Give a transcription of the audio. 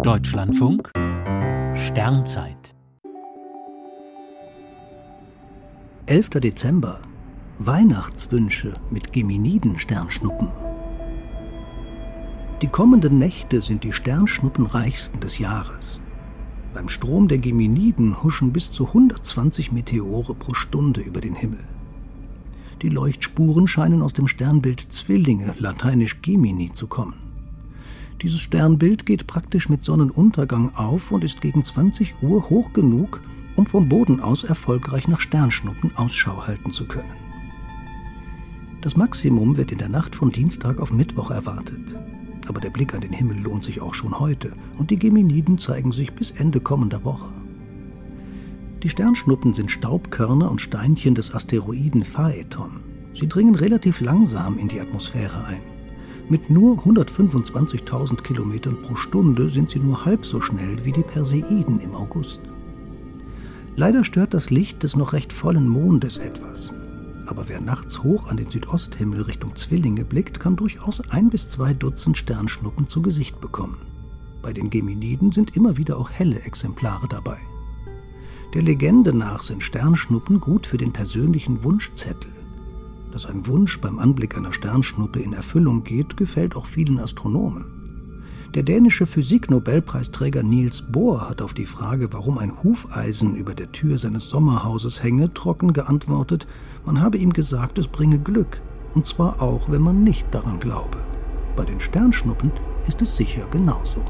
Deutschlandfunk Sternzeit 11. Dezember Weihnachtswünsche mit Geminiden-Sternschnuppen. Die kommenden Nächte sind die sternschnuppenreichsten des Jahres. Beim Strom der Geminiden huschen bis zu 120 Meteore pro Stunde über den Himmel. Die Leuchtspuren scheinen aus dem Sternbild Zwillinge, lateinisch Gemini, zu kommen. Dieses Sternbild geht praktisch mit Sonnenuntergang auf und ist gegen 20 Uhr hoch genug, um vom Boden aus erfolgreich nach Sternschnuppen Ausschau halten zu können. Das Maximum wird in der Nacht von Dienstag auf Mittwoch erwartet. Aber der Blick an den Himmel lohnt sich auch schon heute und die Geminiden zeigen sich bis Ende kommender Woche. Die Sternschnuppen sind Staubkörner und Steinchen des Asteroiden Phaeton. Sie dringen relativ langsam in die Atmosphäre ein. Mit nur 125.000 Kilometern pro Stunde sind sie nur halb so schnell wie die Perseiden im August. Leider stört das Licht des noch recht vollen Mondes etwas. Aber wer nachts hoch an den Südosthimmel Richtung Zwillinge blickt, kann durchaus ein bis zwei Dutzend Sternschnuppen zu Gesicht bekommen. Bei den Geminiden sind immer wieder auch helle Exemplare dabei. Der Legende nach sind Sternschnuppen gut für den persönlichen Wunschzettel. Dass ein Wunsch beim Anblick einer Sternschnuppe in Erfüllung geht, gefällt auch vielen Astronomen. Der dänische Physiknobelpreisträger Niels Bohr hat auf die Frage, warum ein Hufeisen über der Tür seines Sommerhauses hänge, trocken geantwortet, man habe ihm gesagt, es bringe Glück, und zwar auch, wenn man nicht daran glaube. Bei den Sternschnuppen ist es sicher genauso.